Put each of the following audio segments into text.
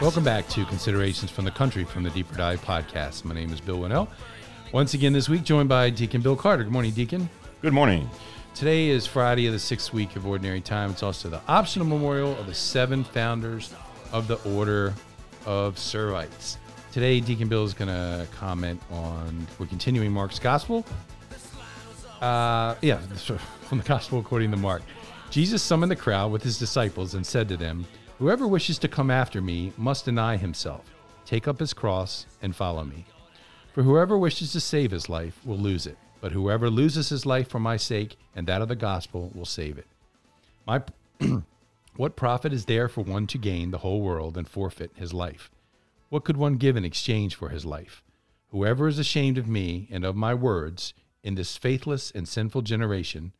Welcome back to Considerations from the Country from the Deeper Dive podcast. My name is Bill Wannall. Once again this week, joined by Deacon Bill Carter. Good morning, Deacon. Good morning. Today is Friday of the sixth week of Ordinary Time. It's also the optional memorial of the seven founders of the Order of Servites. Today, Deacon Bill is going to comment on, we're continuing Mark's Gospel. Uh, yeah, from the Gospel according to Mark. Jesus summoned the crowd with his disciples and said to them, Whoever wishes to come after me must deny himself, take up his cross, and follow me. For whoever wishes to save his life will lose it, but whoever loses his life for my sake and that of the gospel will save it. My, what profit is there for one to gain the whole world and forfeit his life? What could one give in exchange for his life? Whoever is ashamed of me and of my words in this faithless and sinful generation,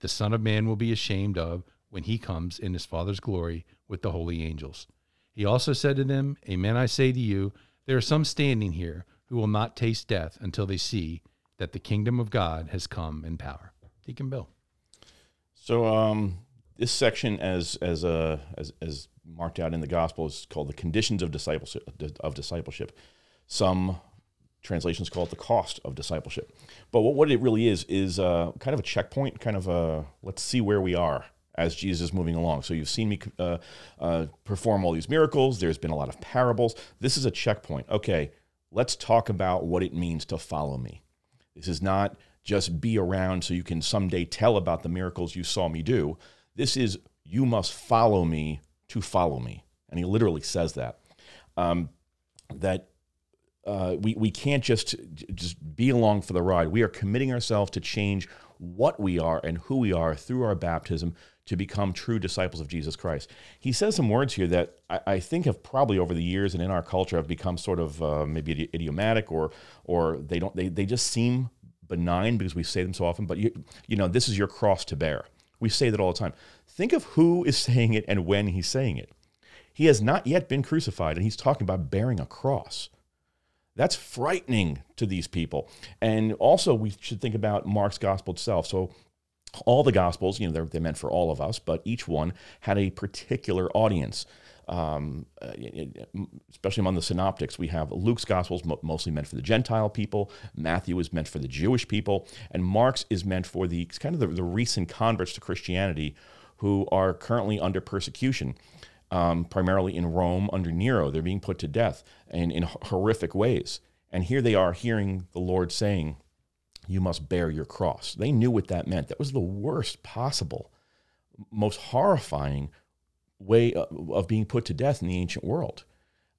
the Son of Man will be ashamed of when he comes in his Father's glory with the holy angels. He also said to them, Amen, I say to you, there are some standing here who will not taste death until they see that the kingdom of God has come in power. Deacon Bill. So um, this section, as as uh, as as marked out in the gospel, is called the conditions of discipleship. Of discipleship, some translations call it the cost of discipleship. But what, what it really is is uh, kind of a checkpoint, kind of a let's see where we are as Jesus is moving along. So you've seen me uh, uh, perform all these miracles. There's been a lot of parables. This is a checkpoint. Okay, let's talk about what it means to follow me. This is not just be around so you can someday tell about the miracles you saw me do. This is you must follow me to follow me. And he literally says that. Um, that uh, we, we can't just just be along for the ride. We are committing ourselves to change what we are and who we are through our baptism to become true disciples of Jesus Christ. He says some words here that I, I think have probably over the years and in our culture have become sort of uh, maybe idiomatic or or they don't they, they just seem benign because we say them so often. But you you know this is your cross to bear. We say that all the time. Think of who is saying it and when he's saying it. He has not yet been crucified, and he's talking about bearing a cross. That's frightening to these people. And also, we should think about Mark's gospel itself. So, all the gospels, you know, they're, they're meant for all of us, but each one had a particular audience. Um, uh, especially among the synoptics, we have Luke's gospels mostly meant for the Gentile people, Matthew is meant for the Jewish people, and Mark's is meant for the kind of the, the recent converts to Christianity who are currently under persecution. Um, primarily in Rome under Nero. They're being put to death in, in horrific ways. And here they are hearing the Lord saying, you must bear your cross. They knew what that meant. That was the worst possible, most horrifying way of being put to death in the ancient world.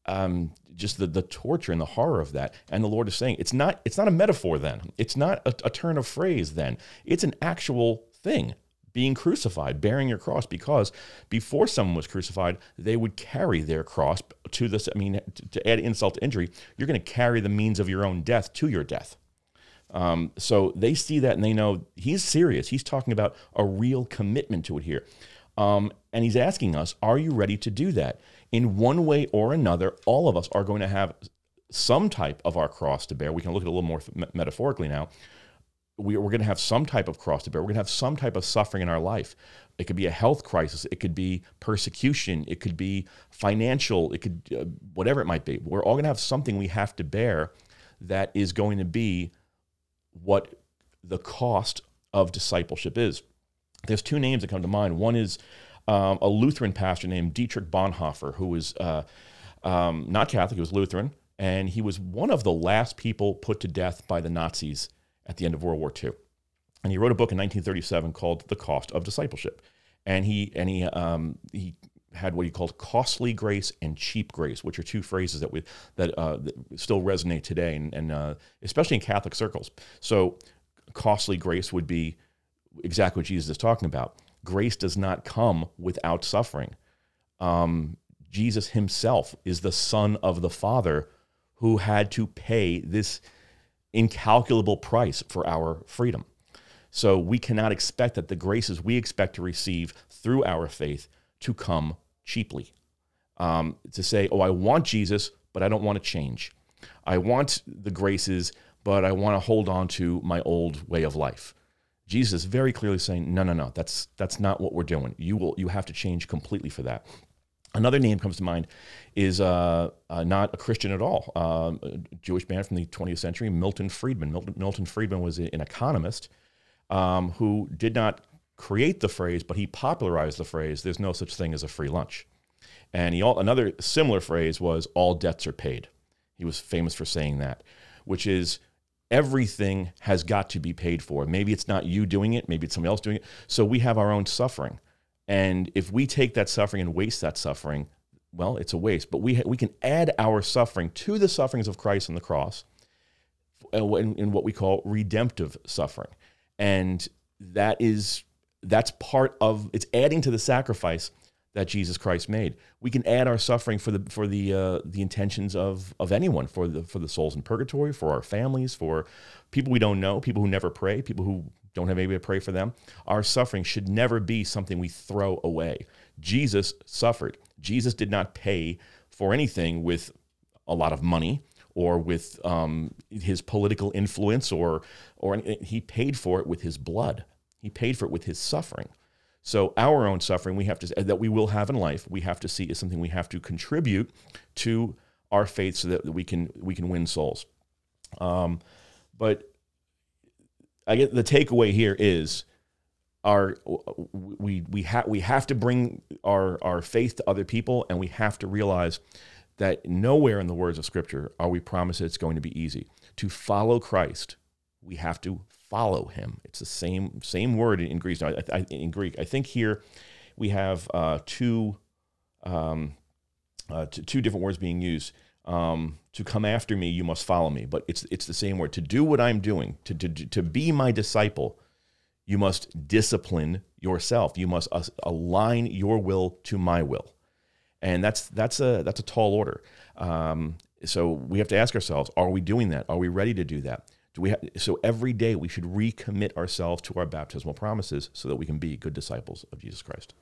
Um, just the, the torture and the horror of that. And the Lord is saying it's not it's not a metaphor then. It's not a, a turn of phrase then. It's an actual thing being crucified, bearing your cross, because before someone was crucified, they would carry their cross to this. I mean, to, to add insult to injury, you're going to carry the means of your own death to your death. Um, so they see that and they know he's serious. He's talking about a real commitment to it here. Um, and he's asking us, are you ready to do that? In one way or another, all of us are going to have some type of our cross to bear. We can look at it a little more metaphorically now. We, are going to have some type of cross to bear. We're going to have some type of suffering in our life. It could be a health crisis. It could be persecution. It could be financial. It could, uh, whatever it might be. We're all going to have something we have to bear that is going to be what the cost of discipleship is. There's two names that come to mind. One is um, a Lutheran pastor named Dietrich Bonhoeffer, who was uh, um, not Catholic, he was Lutheran, and he was one of the last people put to death by the Nazis at the end of World War II. And he wrote a book in 1937 called The Cost of Discipleship. And he and he um, he had what he called costly grace and cheap grace, which are two phrases that we that, uh, that still resonate today, and, and uh, especially in Catholic circles. So, costly grace would be exactly what Jesus is talking about. Grace does not come without suffering. Um, Jesus Himself is the Son of the Father who had to pay this incalculable price for our freedom. So we cannot expect that the graces we expect to receive through our faith to come cheaply. Um, to say, oh, I want Jesus, but I don't want to change. I want the graces, but I want to hold on to my old way of life. Jesus is very clearly saying, no, no, no, that's that's not what we're doing. You will you have to change completely for that. Another name comes to mind is uh, uh, not a Christian at all. Um, a Jewish man from the 20th century, Milton Friedman. Milton, Milton Friedman was an economist um, who did not create the phrase, but he popularized the phrase, there's no such thing as a free lunch. And he, all, another similar phrase was, all debts are paid. He was famous for saying that, which is everything has got to be paid for. Maybe it's not you doing it, maybe it's somebody else doing it. So we have our own suffering. And if we take that suffering and waste that suffering, well, it's a waste. But we, ha- we can add our suffering to the sufferings of Christ on the cross uh, in, in what we call redemptive suffering. And that is that's part of it's adding to the sacrifice that Jesus Christ made. We can add our suffering for the for the uh, the intentions of of anyone, for the for the souls in purgatory, for our families, for people we don't know, people who never pray, people who don't have anybody to pray for them. Our suffering should never be something we throw away. Jesus suffered. Jesus did not pay for anything with a lot of money or with um, his political influence, or or he paid for it with his blood. He paid for it with his suffering. So our own suffering we have to that we will have in life, we have to see is something we have to contribute to our faith so that we can we can win souls. Um, but I get the takeaway here is our we we have we have to bring our our faith to other people, and we have to realize that nowhere in the words of Scripture are we promised it's going to be easy to follow Christ. We have to follow Him. It's the same same word in Greek. Now, I, I, in Greek, I think here we have uh, two um, uh, two different words being used. Um, to come after me, you must follow me. But it's it's the same word. To do what I'm doing, to to to be my disciple, you must discipline yourself. You must align your will to my will, and that's that's a that's a tall order. Um, so we have to ask ourselves: Are we doing that? Are we ready to do that? Do we have, so every day we should recommit ourselves to our baptismal promises so that we can be good disciples of Jesus Christ.